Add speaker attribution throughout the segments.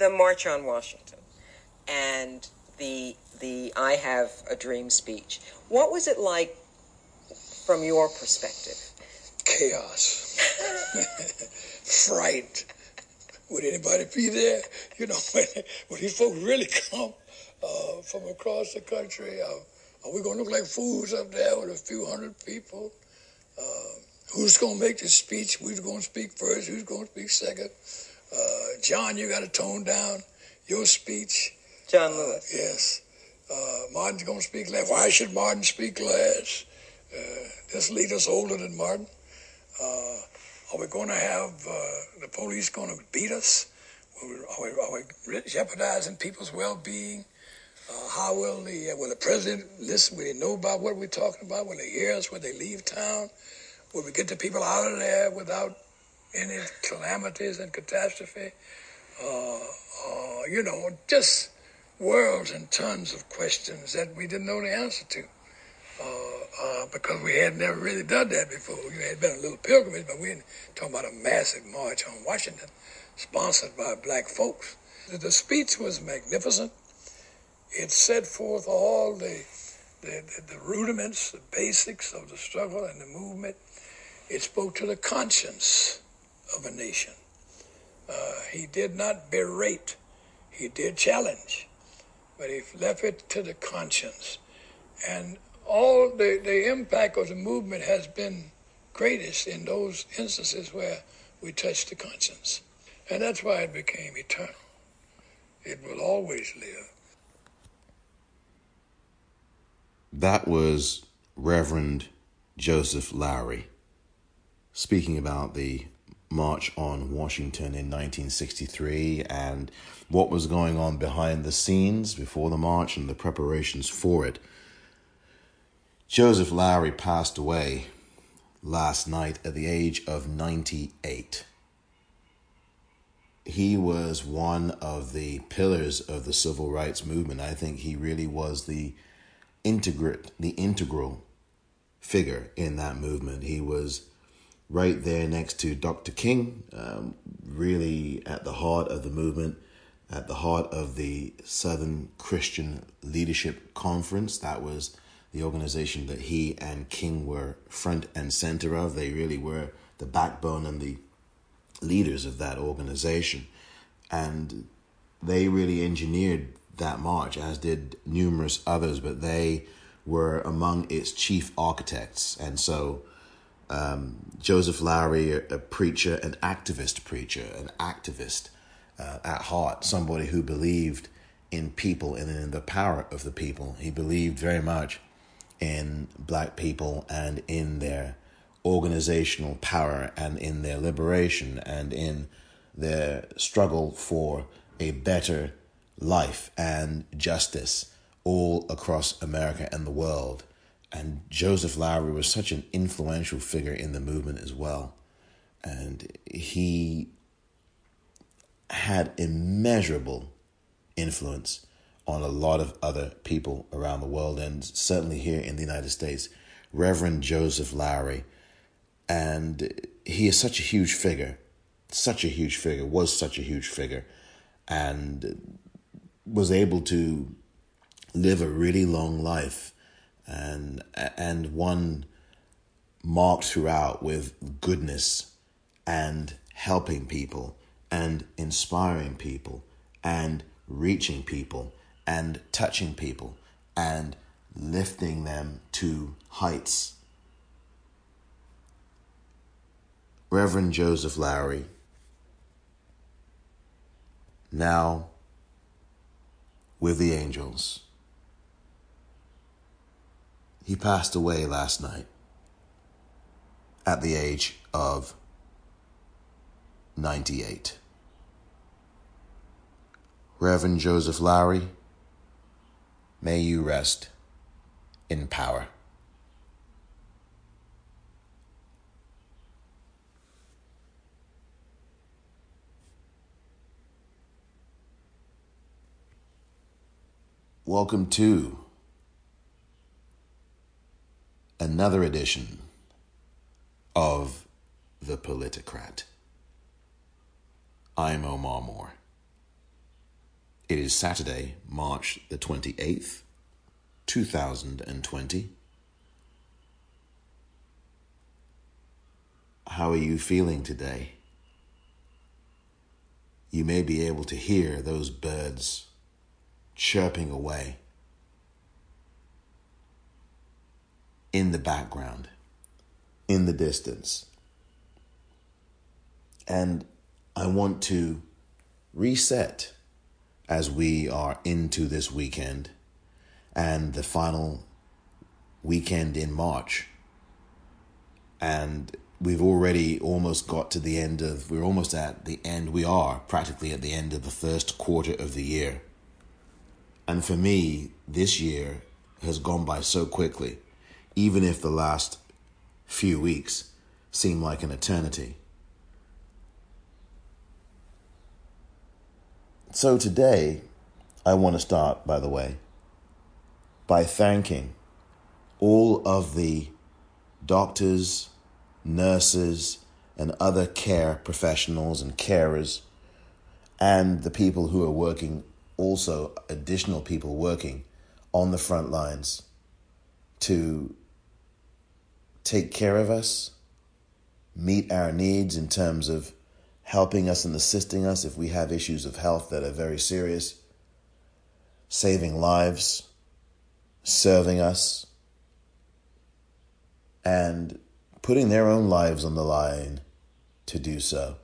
Speaker 1: the March on Washington and the the I Have a Dream speech. What was it like from your perspective?
Speaker 2: Chaos, fright. Would anybody be there? You know, when, when these folks really come uh, from across the country, uh, are we going to look like fools up there with a few hundred people? Uh, who's going to make the speech? Who's going to speak first? Who's going to speak second? Uh, John, you got to tone down your speech.
Speaker 1: John Lewis.
Speaker 2: yes. Uh, Martin's going to speak last. Why should Martin speak last? Uh, this leader's older than Martin. Uh, are we going to have uh, the police going to beat us? Are we, are we, are we jeopardizing people's well-being? Uh, how will the will the president listen? Will he know about what we're talking about? Will they hear us when they leave town? Will we get the people out of there without any calamities and catastrophe? Uh, uh, you know, just worlds and tons of questions that we didn't know the answer to. Uh, uh, because we had never really done that before. You had been a little pilgrimage, but we ain't talking about a massive march on Washington, sponsored by black folks. The speech was magnificent. It set forth all the, the, the, the rudiments, the basics of the struggle and the movement. It spoke to the conscience of a nation. Uh, he did not berate, he did challenge, but he left it to the conscience. And all the, the impact of the movement has been greatest in those instances where we touch the conscience. And that's why it became eternal. It will always live.
Speaker 3: That was Reverend Joseph Lowery speaking about the March on Washington in 1963 and what was going on behind the scenes before the march and the preparations for it. Joseph Lowery passed away last night at the age of 98. He was one of the pillars of the civil rights movement. I think he really was the integrate, the integral figure in that movement. He was right there next to Dr. King, um, really at the heart of the movement, at the heart of the Southern Christian Leadership Conference. That was the organization that he and King were front and center of. They really were the backbone and the leaders of that organization. And they really engineered that march, as did numerous others, but they were among its chief architects. And so um, Joseph Lowery, a, preacher, an activist preacher, an activist uh, at heart, somebody who believed in people and in the power of the people. He believed very much in black people and in their organizational power and in their liberation and in their struggle for a better life and justice all across America and the world. And Joseph Lowery was such an influential figure in the movement as well. And he had immeasurable influence on a lot of other people around the world, and certainly here in the United States. Reverend Joseph Lowery. And he is such a huge figure, such a huge figure, was such a huge figure, and was able to live a really long life and and one marked throughout with goodness and helping people and inspiring people and reaching people and touching people and lifting them to heights. Reverend Joseph Lowery, now with the angels. He passed away last night at the age of 98. Reverend Joseph Lowery, may you rest in power. Welcome to another edition of The Politicrat. I'm Omar Moore. It is Saturday, March the 28th, 2020. How are you feeling today? You may be able to hear those birds chirping away in the background, in the distance. And I want to reset as we are into this weekend and the final weekend in March. And we've already almost got to the end of, we're almost at the end, we are practically at the end of the first quarter of the year. And for me, this year has gone by so quickly, even if the last few weeks seem like an eternity. So today, I want to start, by the way, by thanking all of the doctors, nurses, and other care professionals and carers, and the people who are working, also additional people working on the front lines to take care of us, meet our needs in terms of helping us and assisting us if we have issues of health that are very serious, saving lives, serving us, and putting their own lives on the line to do so.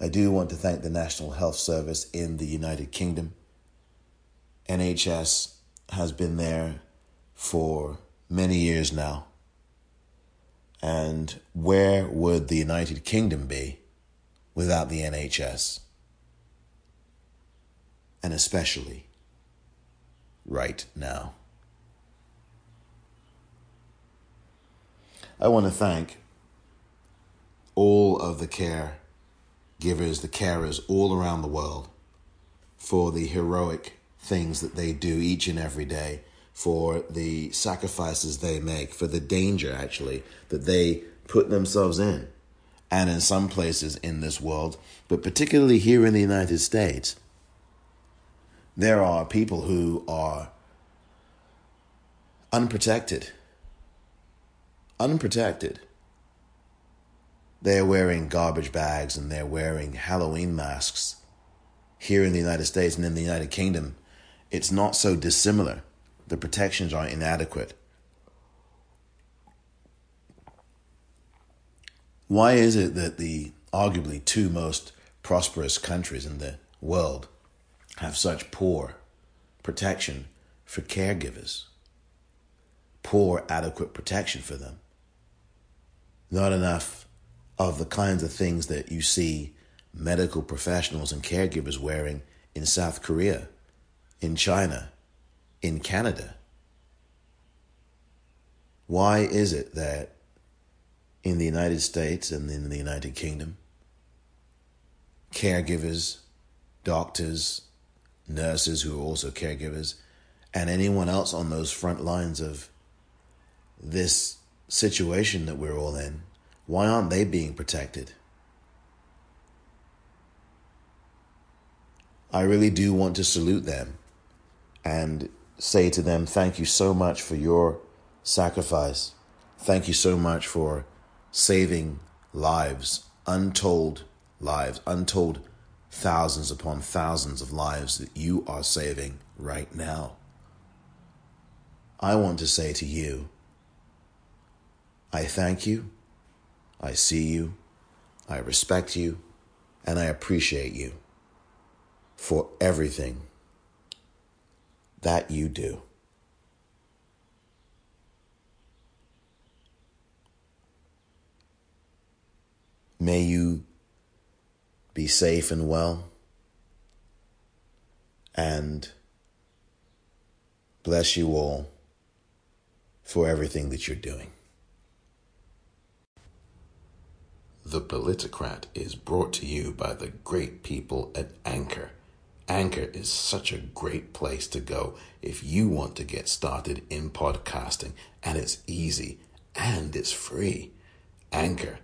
Speaker 3: I do want to thank the National Health Service in the United Kingdom. NHS has been there for many years now. And where would the United Kingdom be without the NHS. And especially right now. I want to thank all of the care givers, the carers all around the world for the heroic things that they do each and every day, for the sacrifices they make, for the danger actually that they put themselves in and in some places in this world, but particularly here in the United States, there are people who are unprotected. Unprotected. They're wearing garbage bags and they're wearing Halloween masks. Here in the United States and in the United Kingdom, it's not so dissimilar. The protections are inadequate. Why is it that the arguably two most prosperous countries in the world have such poor protection for caregivers? Poor adequate protection for them. Not enough of the kinds of things that you see medical professionals and caregivers wearing in South Korea, in China, in Canada. Why is it that in the United States and in the United Kingdom. Caregivers, doctors, nurses who are also caregivers, and anyone else on those front lines of this situation that we're all in, why aren't they being protected? I really do want to salute them and say to them, thank you so much for your sacrifice. Thank you so much for saving lives, untold lives, untold thousands upon thousands of lives that you are saving right now. I want to say to you, I thank you, I see you, I respect you, and I appreciate you for everything that you do. May you be safe and well. And bless you all for everything that you're doing. The Politicrat is brought to you by the great people at Anchor. Anchor is such a great place to go if you want to get started in podcasting, and it's easy and it's free. Anchor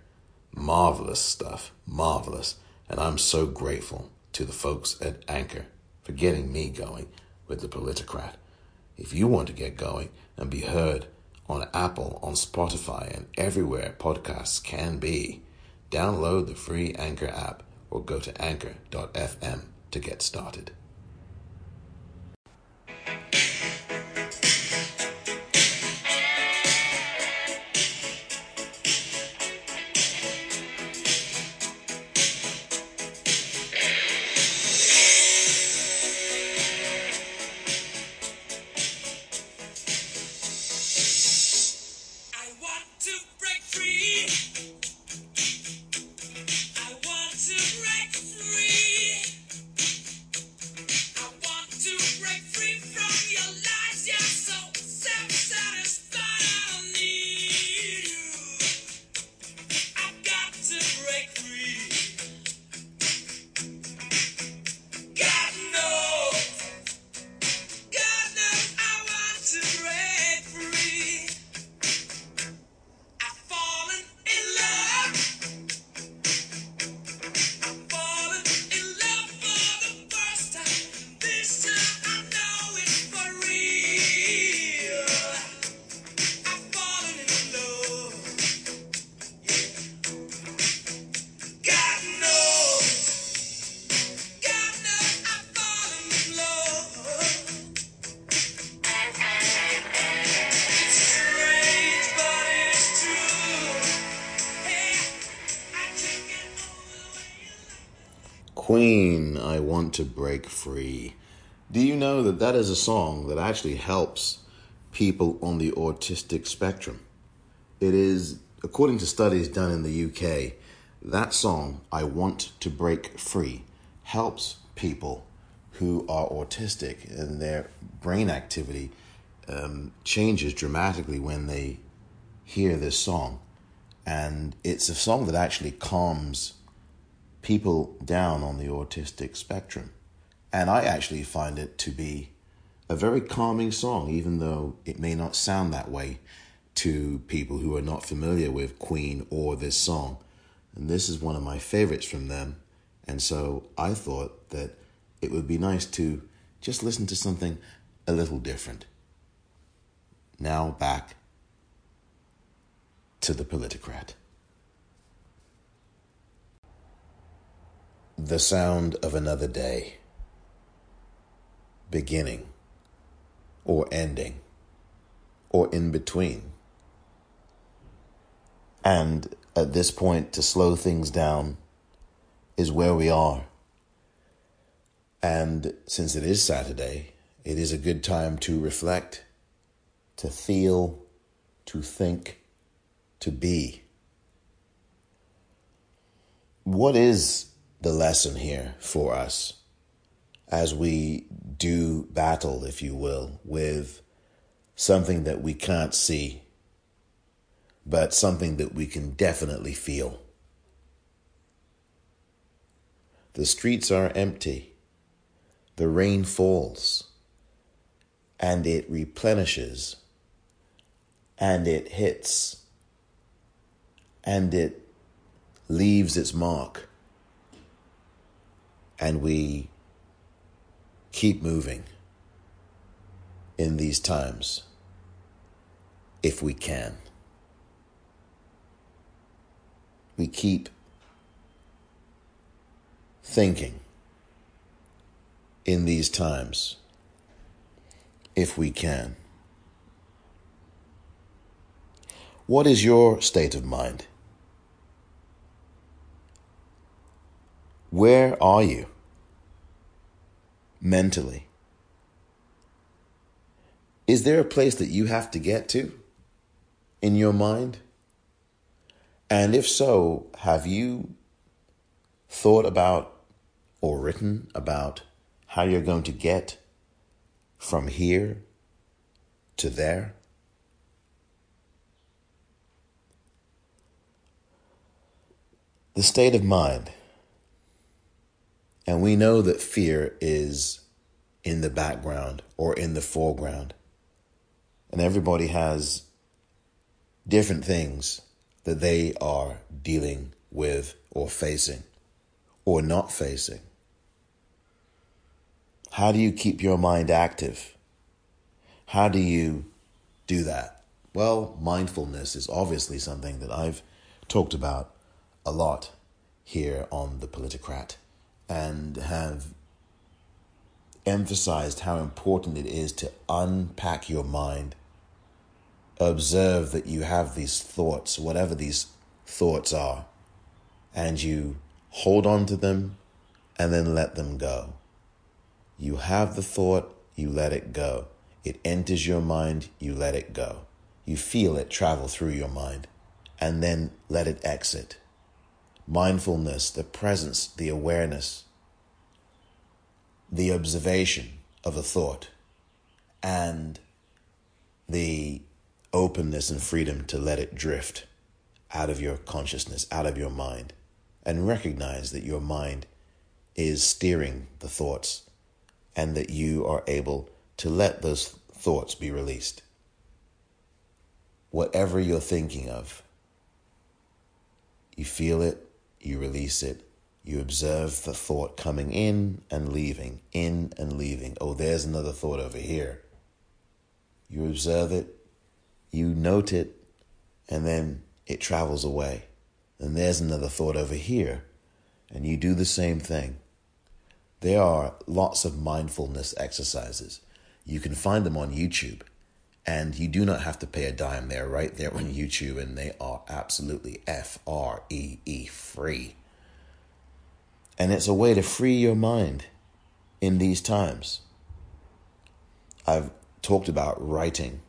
Speaker 3: Marvelous stuff. Marvelous. And I'm so grateful to the folks at Anchor for getting me going with the Politicrat. If you want to get going and be heard on Apple, on Spotify, and everywhere podcasts can be, download the free Anchor app or go to anchor.fm to get started.
Speaker 4: To Break Free.
Speaker 3: Do you know that that is a song that actually helps people on the autistic spectrum? It is, according to studies done in the UK, that song, I Want to Break Free, helps people who are autistic and their brain activity um, changes dramatically when they hear this song. And it's a song that actually calms people down on the autistic spectrum. And I actually find it to be a very calming song, even though it may not sound that way to people who are not familiar with Queen or this song. And this is one of my favorites from them. And so I thought that it would be nice to just listen to something a little different. Now back to the Politicrat. The sound of another day, beginning or ending or in between. And at this point, to slow things down is where we are. And since it is Saturday, it is a good time to reflect, to feel, to think, to be. What is the lesson here for us as we do battle, if you will, with something that we can't see, but something that we can definitely feel? The streets are empty. The rain falls and it replenishes and it hits and it leaves its mark and we keep moving in these times if we can. We keep thinking in these times if we can. What is your state of mind? Where are you mentally? Is there a place that you have to get to in your mind? And if so, have you thought about or written about how you're going to get from here to there? The state of mind. And we know that fear is in the background or in the foreground. And everybody has different things that they are dealing with or facing or not facing. How do you keep your mind active? How do you do that? Well, mindfulness is obviously something that I've talked about a lot here on The Politicrat and have emphasized how important it is to unpack your mind, observe that you have these thoughts, whatever these thoughts are, and you hold on to them and then let them go. You have the thought, you let it go. It enters your mind, you let it go. You feel it travel through your mind and then let it exit. Mindfulness, the presence, the awareness, the observation of a thought, and the openness and freedom to let it drift out of your consciousness, out of your mind, and recognize that your mind is steering the thoughts and that you are able to let those thoughts be released. Whatever you're thinking of, you feel it, you release it, you observe the thought coming in and leaving, in and leaving. Oh, there's another thought over here. You observe it, you note it, and then it travels away. And there's another thought over here, and you do the same thing. There are lots of mindfulness exercises. You can find them on YouTube, and you do not have to pay a dime. They're right there on YouTube, and they are absolutely F R E E free. And it's a way to free your mind in these times. I've talked about writing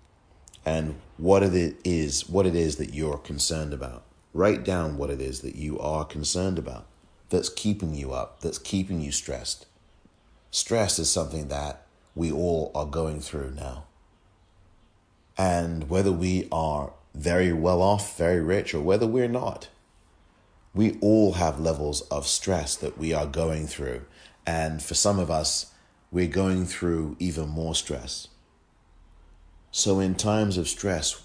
Speaker 3: and what it is, what it is that you're concerned about. Write down what it is that you are concerned about that's keeping you up, that's keeping you stressed. Stress is something that we all are going through now. And whether we are very well off, very rich, or whether we're not, we all have levels of stress that we are going through. And for some of us, we're going through even more stress. So, in times of stress,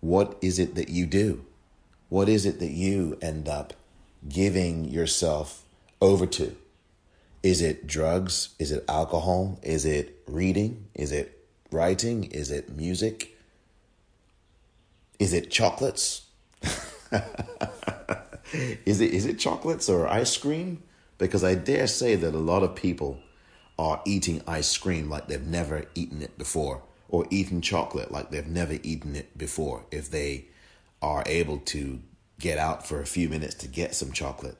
Speaker 3: what is it that you do? What is it that you end up giving yourself over to? Is it drugs? Is it alcohol? Is it reading? Is it writing? Is it music? Is it chocolates? is it is it chocolates or ice cream? Because I dare say that a lot of people are eating ice cream like they've never eaten it before, or eating chocolate like they've never eaten it before. If they are able to get out for a few minutes to get some chocolate,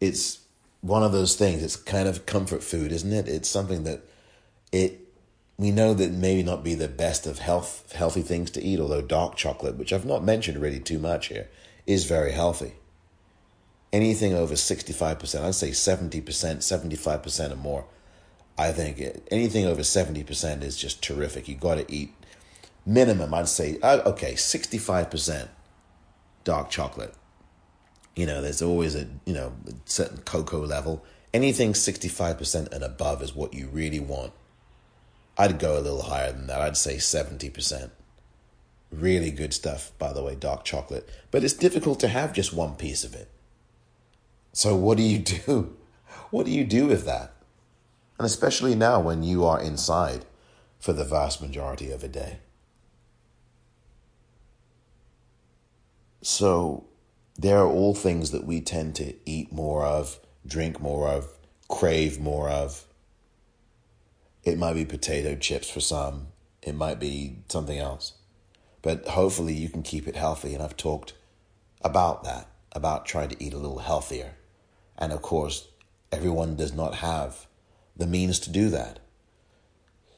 Speaker 3: it's one of those things. It's kind of comfort food, isn't it? It's something that it we know that maybe not be the best of health healthy things to eat, although dark chocolate, which I've not mentioned really too much here, is very healthy. Anything over 65%, I'd say 70%, 75% or more. I think it, anything over 70% is just terrific. You got to eat minimum, I'd say, uh, okay, 65% dark chocolate. You know, there's always a, you know, certain cocoa level. Anything 65% and above is what you really want. I'd go a little higher than that. I'd say 70%. Really good stuff, by the way, dark chocolate. But it's difficult to have just one piece of it. So, what do you do? What do you do with that? And especially now when you are inside for the vast majority of a day. So, there are all things that we tend to eat more of, drink more of, crave more of. It might be potato chips for some, it might be something else. But hopefully, you can keep it healthy. And I've talked about that, about trying to eat a little healthier. And of course, everyone does not have the means to do that.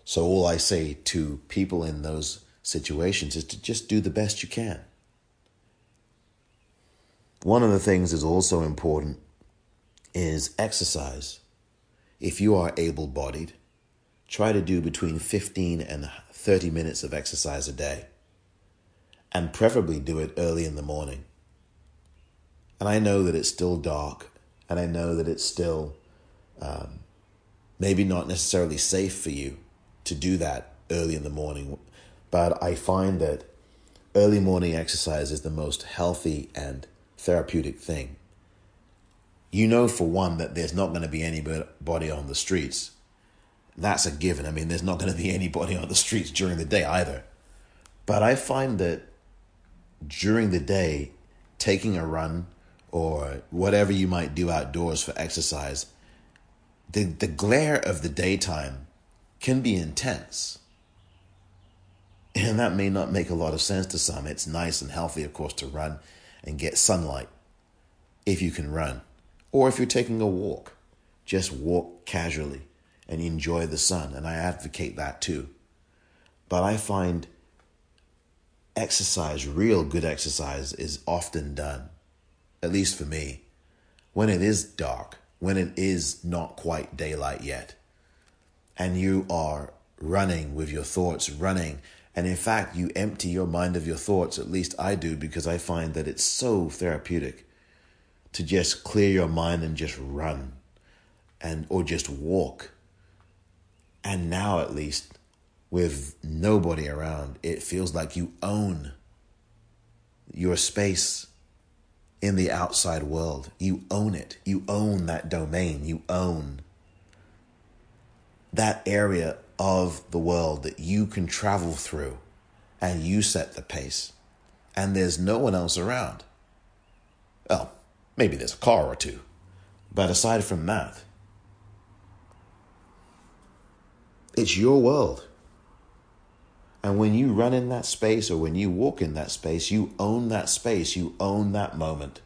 Speaker 3: So, all I say to people in those situations is to just do the best you can. One of the things is also important is exercise. If you are able bodied, try to do between 15 and 30 minutes of exercise a day. And preferably do it early in the morning. And I know that it's still dark, and I know that it's still um, maybe not necessarily safe for you to do that early in the morning. But I find that early morning exercise is the most healthy and therapeutic thing. you know for one that there's not going to be anybody on the streets. That's a given. I mean, there's not going to be anybody on the streets during the day either. But I find that during the day, taking a run or whatever you might do outdoors for exercise, the, the glare of the daytime can be intense. And that may not make a lot of sense to some. It's nice and healthy, of course, to run and get sunlight if you can run. Or if you're taking a walk, just walk casually and enjoy the sun. And I advocate that too. But I find exercise, real good exercise, is often done, at least for me, when it is dark, when it is not quite daylight yet, and you are running with your thoughts, running. And in fact, you empty your mind of your thoughts, at least I do, because I find that it's so therapeutic to just clear your mind and just run and or just walk. And now at least with nobody around, it feels like you own your space in the outside world. You own it. You own that domain. You own that area of the world that you can travel through and you set the pace. And there's no one else around. Well, maybe there's a car or two. But aside from that, it's your world. And when you run in that space or when you walk in that space, you own that space, you own that moment.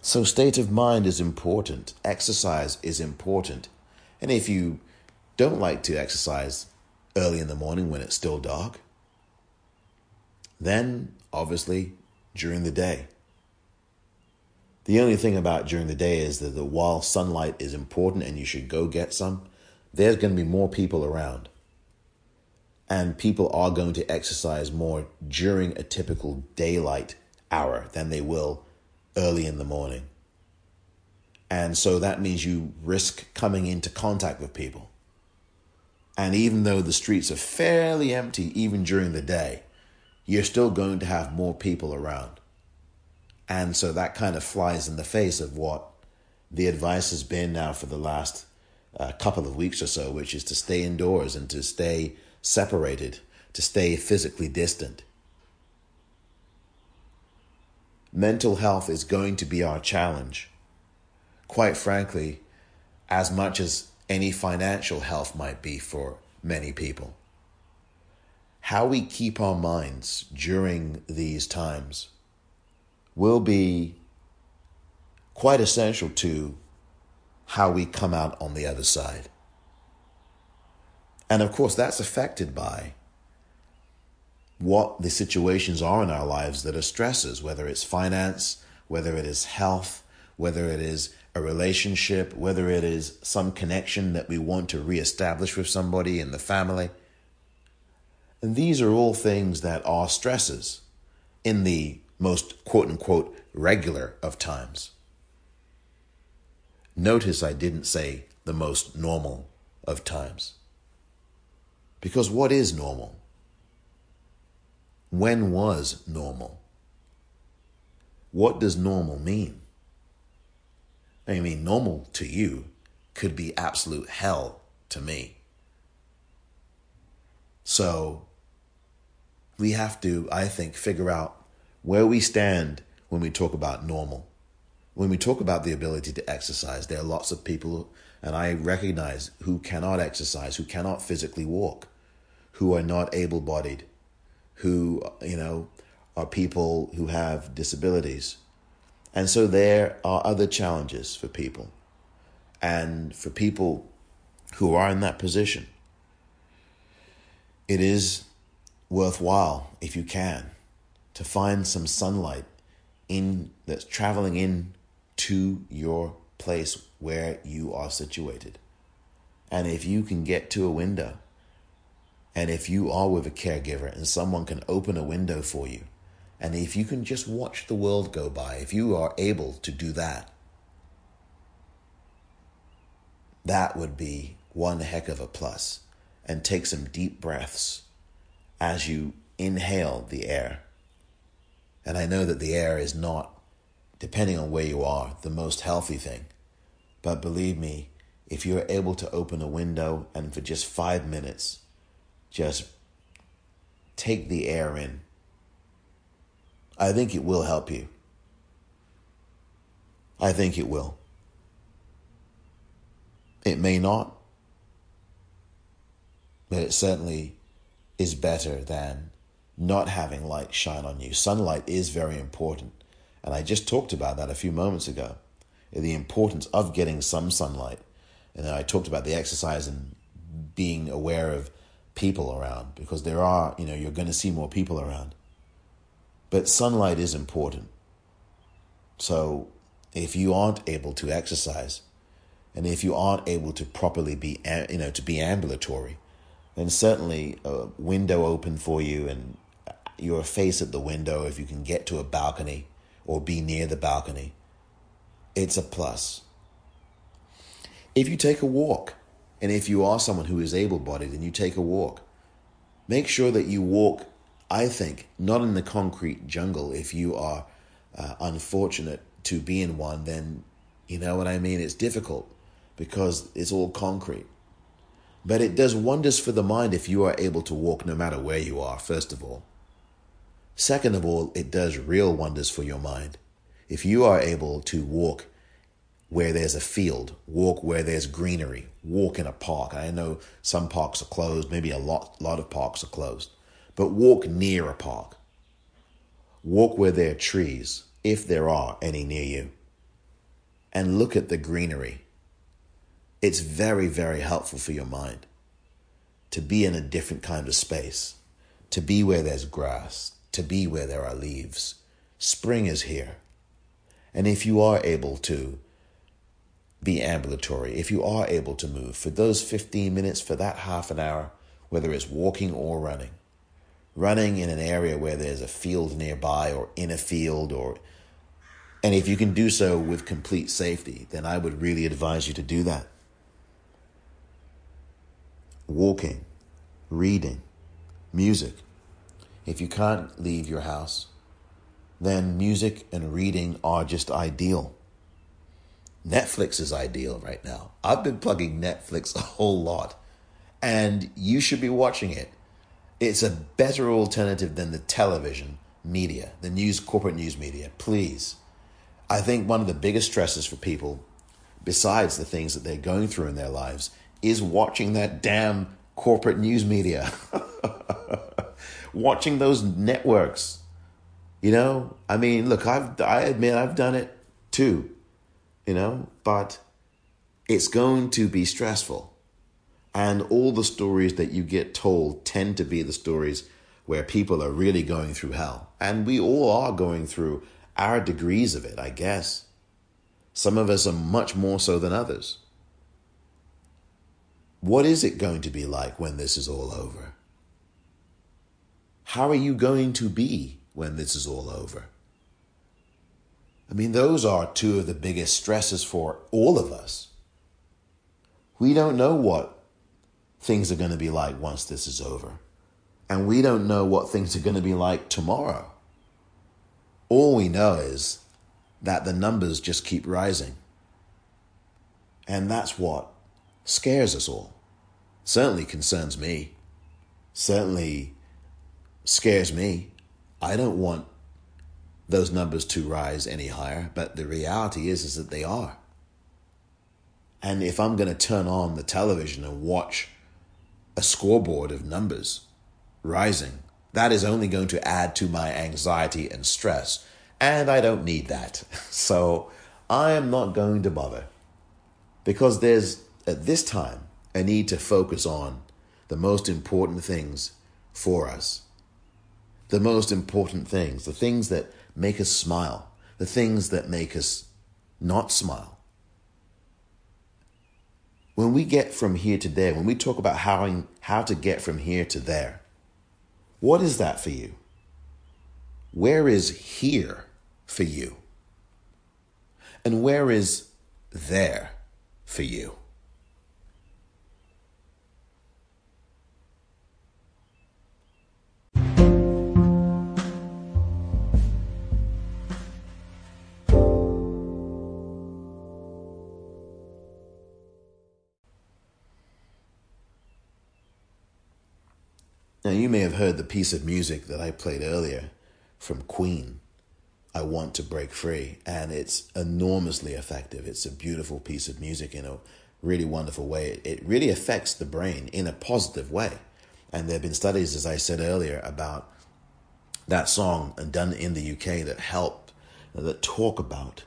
Speaker 3: So, state of mind is important, exercise is important. And if you don't like to exercise early in the morning when it's still dark, then obviously during the day. The only thing about during the day is that while sunlight is important and you should go get some, there's going to be more people around. And people are going to exercise more during a typical daylight hour than they will early in the morning. And so that means you risk coming into contact with people. And even though the streets are fairly empty, even during the day, you're still going to have more people around. And so that kind of flies in the face of what the advice has been now for the last uh, couple of weeks or so, which is to stay indoors and to stay separated, to stay physically distant. Mental health is going to be our challenge. Quite frankly, as much as any financial health might be for many people how we keep our minds during these times will be quite essential to how we come out on the other side. And of course, that's affected by what the situations are in our lives that are stresses, whether it's finance, whether it is health, whether it is a relationship, whether it is some connection that we want to reestablish with somebody in the family. And these are all things that are stresses in the most quote unquote regular of times. Notice I didn't say the most normal of times. Because what is normal? When was normal? What does normal mean? I mean, normal to you could be absolute hell to me. So, we have to, I think, figure out where we stand when we talk about normal. When we talk about the ability to exercise, there are lots of people, and I recognize, who cannot exercise, who cannot physically walk, who are not able bodied, who, you know, are people who have disabilities. And so there are other challenges for people. And for people who are in that position, it is worthwhile, if you can, to find some sunlight in that's traveling in to your place where you are situated. And if you can get to a window, and if you are with a caregiver and someone can open a window for you, and if you can just watch the world go by, if you are able to do that, that would be one heck of a plus. And take some deep breaths as you inhale the air. And I know that the air is not depending on where you are, the most healthy thing. But believe me, if you're able to open a window and for just five minutes, just take the air in, I think it will help you. I think it will. It may not, but it certainly is better than not having light shine on you. Sunlight is very important. And I just talked about that a few moments ago the importance of getting some sunlight. And then I talked about the exercise and being aware of people around because there are, you know, you're going to see more people around. But sunlight is important. So if you aren't able to exercise and if you aren't able to properly be, you know, to be ambulatory, then certainly a window open for you and your face at the window if you can get to a balcony or be near the balcony it's a plus. If you take a walk, and if you are someone who is able bodied and you take a walk, make sure that you walk, I think, not in the concrete jungle. If you are uh, unfortunate to be in one, then you know what I mean? It's difficult because it's all concrete. But it does wonders for the mind if you are able to walk no matter where you are, first of all. Second of all, it does real wonders for your mind if you are able to walk where there's a field, walk where there's greenery, walk in a park. I know some parks are closed, maybe a lot, lot of parks are closed, but walk near a park. Walk where there are trees, if there are any near you, and look at the greenery. It's very, very helpful for your mind to be in a different kind of space, to be where there's grass, to be where there are leaves. Spring is here. And if you are able to be ambulatory, if you are able to move for those 15 minutes, for that half an hour, whether it's walking or running, running in an area where there's a field nearby or in a field or and if you can do so with complete safety, then I would really advise you to do that. Walking, reading, music. If you can't leave your house, then music and reading are just ideal. Netflix is ideal right now. I've been plugging Netflix a whole lot, and you should be watching it. It's a better alternative than the television media, the news, corporate news media. Please. I think one of the biggest stresses for people, besides the things that they're going through in their lives, is watching that damn corporate news media. watching those networks you know, I mean, look, I've I admit I've done it too. You know, but it's going to be stressful. And all the stories that you get told tend to be the stories where people are really going through hell. And we all are going through our degrees of it, I guess. Some of us are much more so than others. What is it going to be like when this is all over? How are you going to be when this is all over. I mean, those are two of the biggest stresses for all of us. We don't know what things are going to be like once this is over. And we don't know what things are going to be like tomorrow. All we know is that the numbers just keep rising. And that's what scares us all. Certainly concerns me. Certainly scares me. I don't want those numbers to rise any higher, but the reality is is that they are. And if I'm going to turn on the television and watch a scoreboard of numbers rising, that is only going to add to my anxiety and stress. And I don't need that. So I am not going to bother. Because there's, at this time, a need to focus on the most important things for us the most important things, the things that make us smile, the things that make us not smile. When we get from here to there, when we talk about how, how to get from here to there, what is that for you? Where is here for you? And where is there for you? Now, you may have heard the piece of music that I played earlier from Queen, I Want to Break Free, and it's enormously effective. It's a beautiful piece of music in a really wonderful way. It really affects the brain in a positive way. And there have been studies, as I said earlier, about that song and done in the UK that help, uh, that talk about,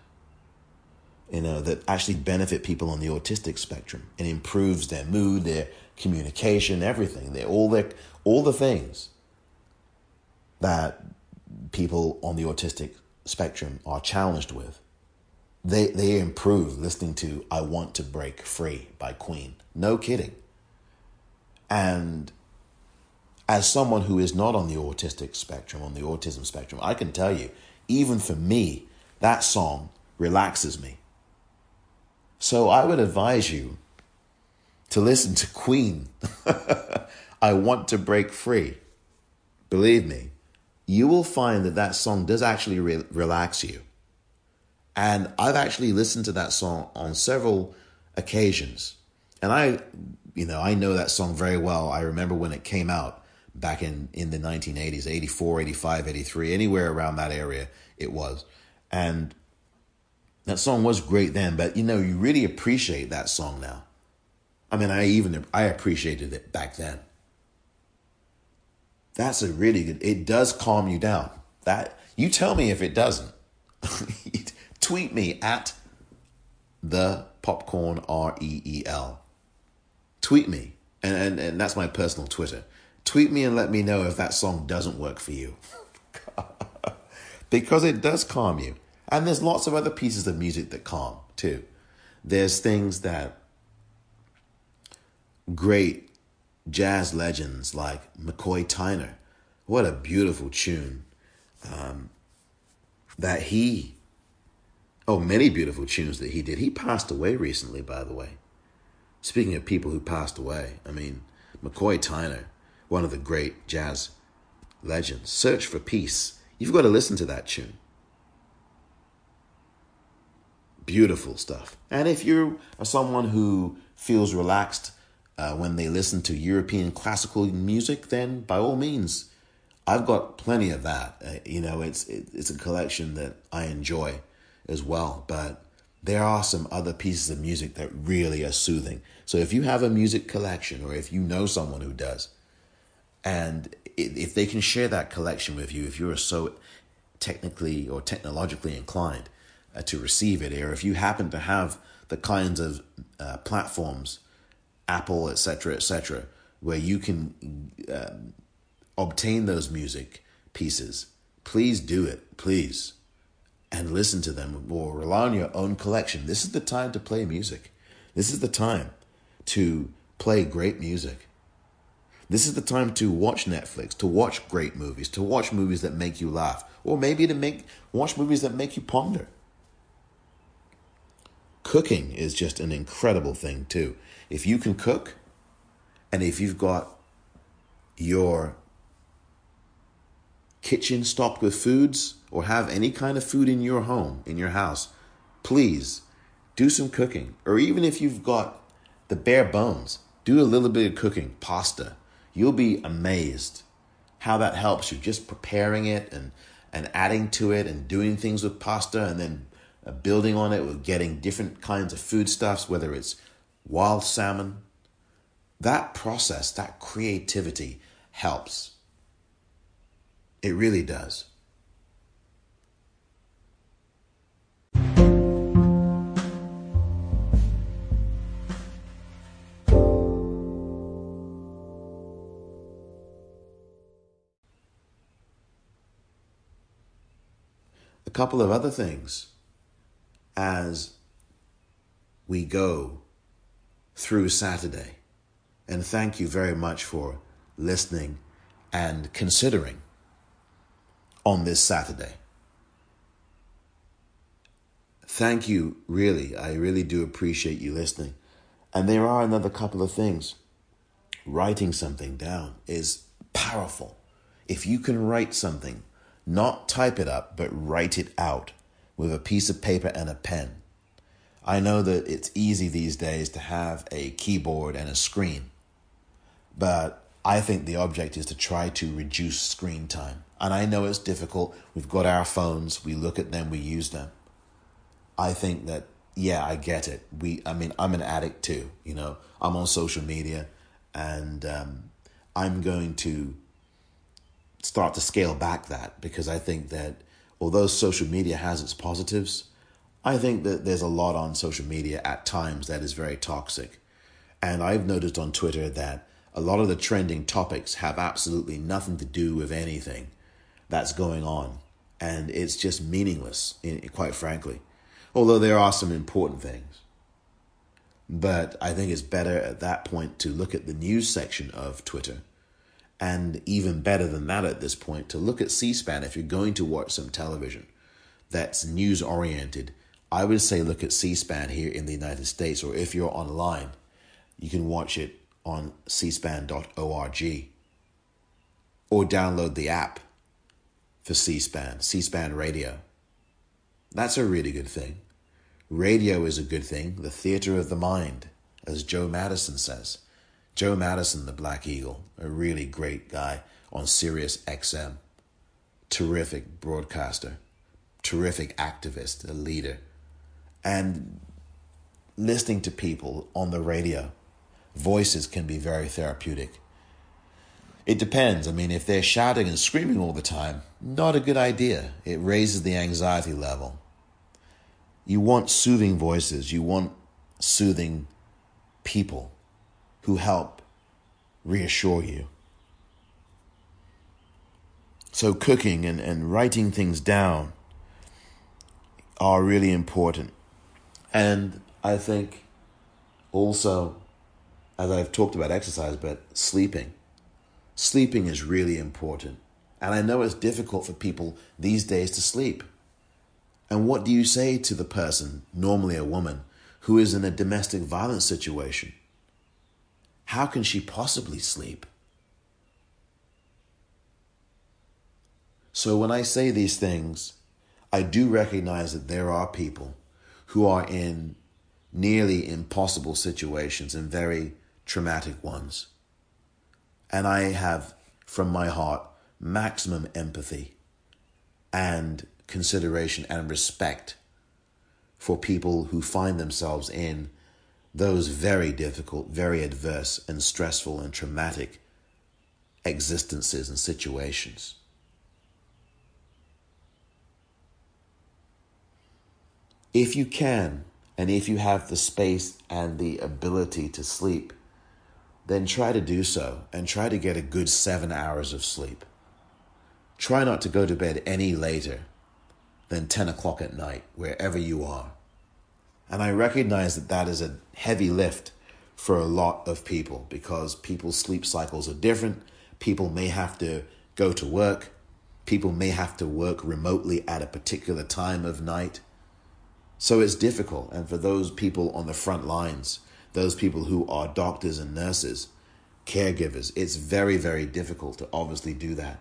Speaker 3: you know, that actually benefit people on the autistic spectrum and improves their mood, their communication, everything. They're all their all the things that people on the autistic spectrum are challenged with. They they improve listening to I Want to Break Free by Queen. No kidding. And as someone who is not on the autistic spectrum, on the autism spectrum, I can tell you, even for me, that song relaxes me. So I would advise you to listen to Queen. I want to break free. Believe me, you will find that that song does actually re- relax you. And I've actually listened to that song on several occasions. And I, you know, I know that song very well. I remember when it came out back in, in the 1980s, 84, 85, 83, anywhere around that area it was. And that song was great then, but you know, you really appreciate that song now. I mean, I even I appreciated it back then. That's a really good. It does calm you down. That you tell me if it doesn't. Tweet me at the popcorn R E E L. Tweet me, and, and and that's my personal Twitter. Tweet me and let me know if that song doesn't work for you, because it does calm you. And there's lots of other pieces of music that calm too. There's things that great jazz legends like McCoy Tyner. What a beautiful tune um, that he, oh, many beautiful tunes that he did. He passed away recently, by the way. Speaking of people who passed away, I mean, McCoy Tyner, one of the great jazz legends. Search for Peace. You've got to listen to that tune. Beautiful stuff. And if you are someone who feels relaxed uh, when they listen to European classical music, then by all means, I've got plenty of that. Uh, you know, it's it, it's a collection that I enjoy as well. But there are some other pieces of music that really are soothing. So if you have a music collection, or if you know someone who does, and if they can share that collection with you, if you're so technically or technologically inclined uh, to receive it, or if you happen to have the kinds of uh, platforms Apple, etc., etc., where you can um, obtain those music pieces, please do it, please, and listen to them or rely on your own collection. This is the time to play music. This is the time to play great music. This is the time to watch Netflix, to watch great movies, to watch movies that make you laugh, or maybe to make watch movies that make you ponder. Cooking is just an incredible thing too. If you can cook, and if you've got your kitchen stocked with foods or have any kind of food in your home, in your house, please do some cooking. Or even if you've got the bare bones, do a little bit of cooking, pasta. You'll be amazed how that helps you. Just preparing it and, and adding to it and doing things with pasta and then Uh, building on it with getting different kinds of foodstuffs, whether it's wild salmon. That process, that creativity helps. It really does. A couple of other things as we go through Saturday. And thank you very much for listening and considering on this Saturday. Thank you, really. I really do appreciate you listening. And there are another couple of things. Writing something down is powerful. If you can write something, not type it up, but write it out with a piece of paper and a pen. I know that it's easy these days to have a keyboard and a screen, but I think the object is to try to reduce screen time. And I know it's difficult. We've got our phones, we look at them, we use them. I think that yeah, I get it. We, I mean, I'm an addict too. You know, I'm on social media, and um, I'm going to start to scale back that because I think that although social media has its positives, I think that there's a lot on social media at times that is very toxic. And I've noticed on Twitter that a lot of the trending topics have absolutely nothing to do with anything that's going on. And it's just meaningless, quite frankly although there are some important things. But I think it's better at that point to look at the news section of Twitter. And even better than that at this point, to look at C SPAN if you're going to watch some television that's news oriented. I would say look at C SPAN here in the United States, or if you're online, you can watch it on cspan.org or download the app for C SPAN, C SPAN radio. That's a really good thing. Radio is a good thing, the theater of the mind, as Joe Madison says. Joe Madison, the Black Eagle, a really great guy on Sirius XM. Terrific broadcaster, terrific activist, a leader. And listening to people on the radio, voices can be very therapeutic. It depends. I mean, if they're shouting and screaming all the time, not a good idea. It raises the anxiety level. You want soothing voices, you want soothing people who help reassure you. So, cooking and, and writing things down are really important. And I think also, as I've talked about exercise, but sleeping. Sleeping is really important. And I know it's difficult for people these days to sleep. And what do you say to the person, normally a woman, who is in a domestic violence situation? How can she possibly sleep? So, when I say these things, I do recognize that there are people who are in nearly impossible situations and very traumatic ones. And I have, from my heart, maximum empathy and consideration and respect for people who find themselves in those very difficult, very adverse, and stressful and traumatic existences and situations. If you can, and if you have the space and the ability to sleep, then try to do so and try to get a good seven hours of sleep. Try not to go to bed any later than 10 o'clock at night, wherever you are. And I recognize that that is a heavy lift for a lot of people because people's sleep cycles are different. People may have to go to work. People may have to work remotely at a particular time of night. So it's difficult. And for those people on the front lines, those people who are doctors and nurses, caregivers, it's very, very difficult to obviously do that.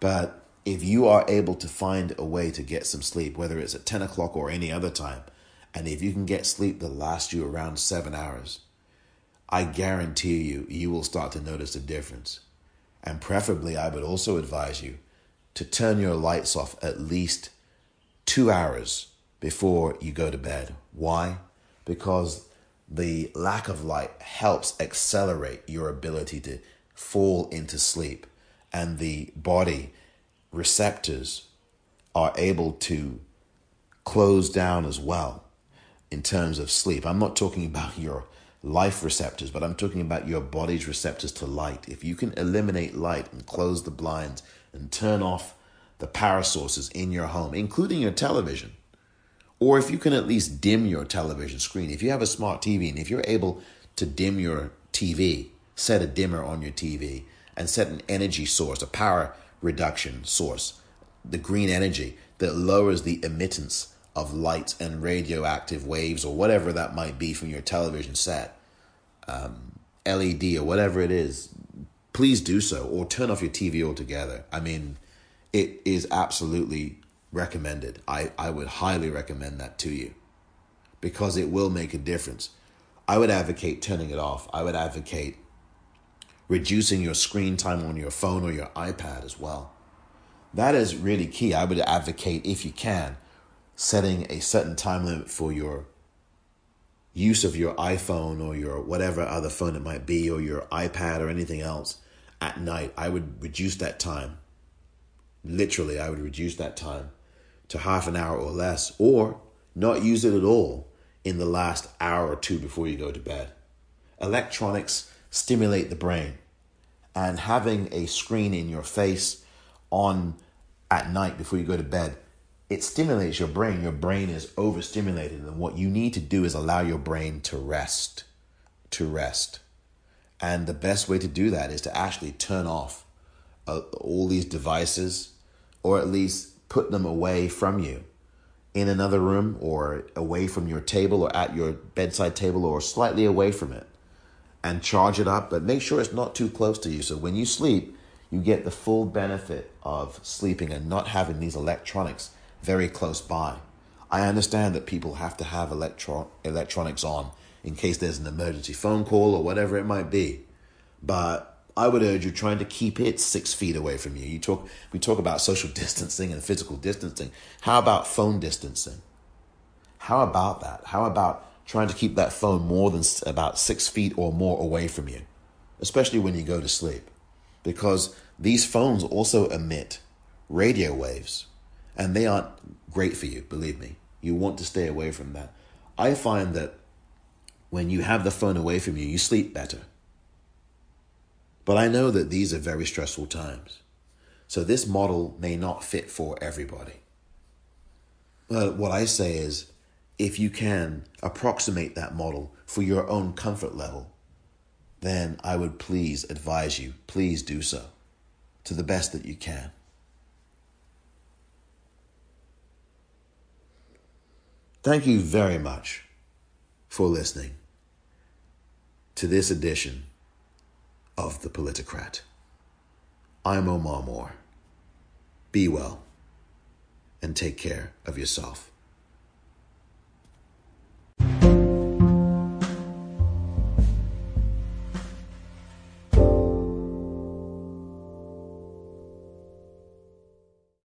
Speaker 3: But if you are able to find a way to get some sleep, whether it's at 10 o'clock or any other time, and if you can get sleep that lasts you around seven hours, I guarantee you, you will start to notice a difference. And preferably, I would also advise you to turn your lights off at least two hours before you go to bed. Why? Because the lack of light helps accelerate your ability to fall into sleep, and the body receptors are able to close down as well in terms of sleep. I'm not talking about your life receptors, but I'm talking about your body's receptors to light. If you can eliminate light and close the blinds and turn off the power sources in your home, including your television, or if you can at least dim your television screen, if you have a smart TV and if you're able to dim your TV, set a dimmer on your TV and set an energy source, a power reduction source, the green energy that lowers the emittance of light and radioactive waves or whatever that might be from your television set, um, LED or whatever it is, please do so or turn off your TV altogether. I mean, it is absolutely recommended. I, I would highly recommend that to you because it will make a difference. I would advocate turning it off. I would advocate reducing your screen time on your phone or your iPad as well. That is really key. I would advocate, if you can, setting a certain time limit for your use of your iPhone or your whatever other phone it might be, or your iPad or anything else at night. I would reduce that time. Literally, I would reduce that time to half an hour or less, or not use it at all in the last hour or two before you go to bed. Electronics stimulate the brain, and having a screen in your face on at night before you go to bed, it stimulates your brain. Your brain is overstimulated, and what you need to do is allow your brain to rest. To rest. And the best way to do that is to actually turn off uh, all these devices, or at least put them away from you in another room, or away from your table, or at your bedside table, or slightly away from it, and charge it up. But make sure it's not too close to you. So when you sleep, you get the full benefit of sleeping and not having these electronics very close by. I understand that people have to have electro- electronics on in case there's an emergency phone call or whatever it might be. But I would urge you trying to keep it six feet away from you. You talk we talk about social distancing and physical distancing. How about phone distancing? How about that? How about trying to keep that phone more than about six feet or more away from you, especially when you go to sleep? Because these phones also emit radio waves and they aren't great for you, believe me. You want to stay away from that. I find that when you have the phone away from you, you sleep better. But I know that these are very stressful times. So this model may not fit for everybody. But what I say is if you can approximate that model for your own comfort level, then I would please advise you, please do so to the best that you can. Thank you very much for listening to this edition of The Politicrat. I'm Omar Moore. Be well and take care of yourself.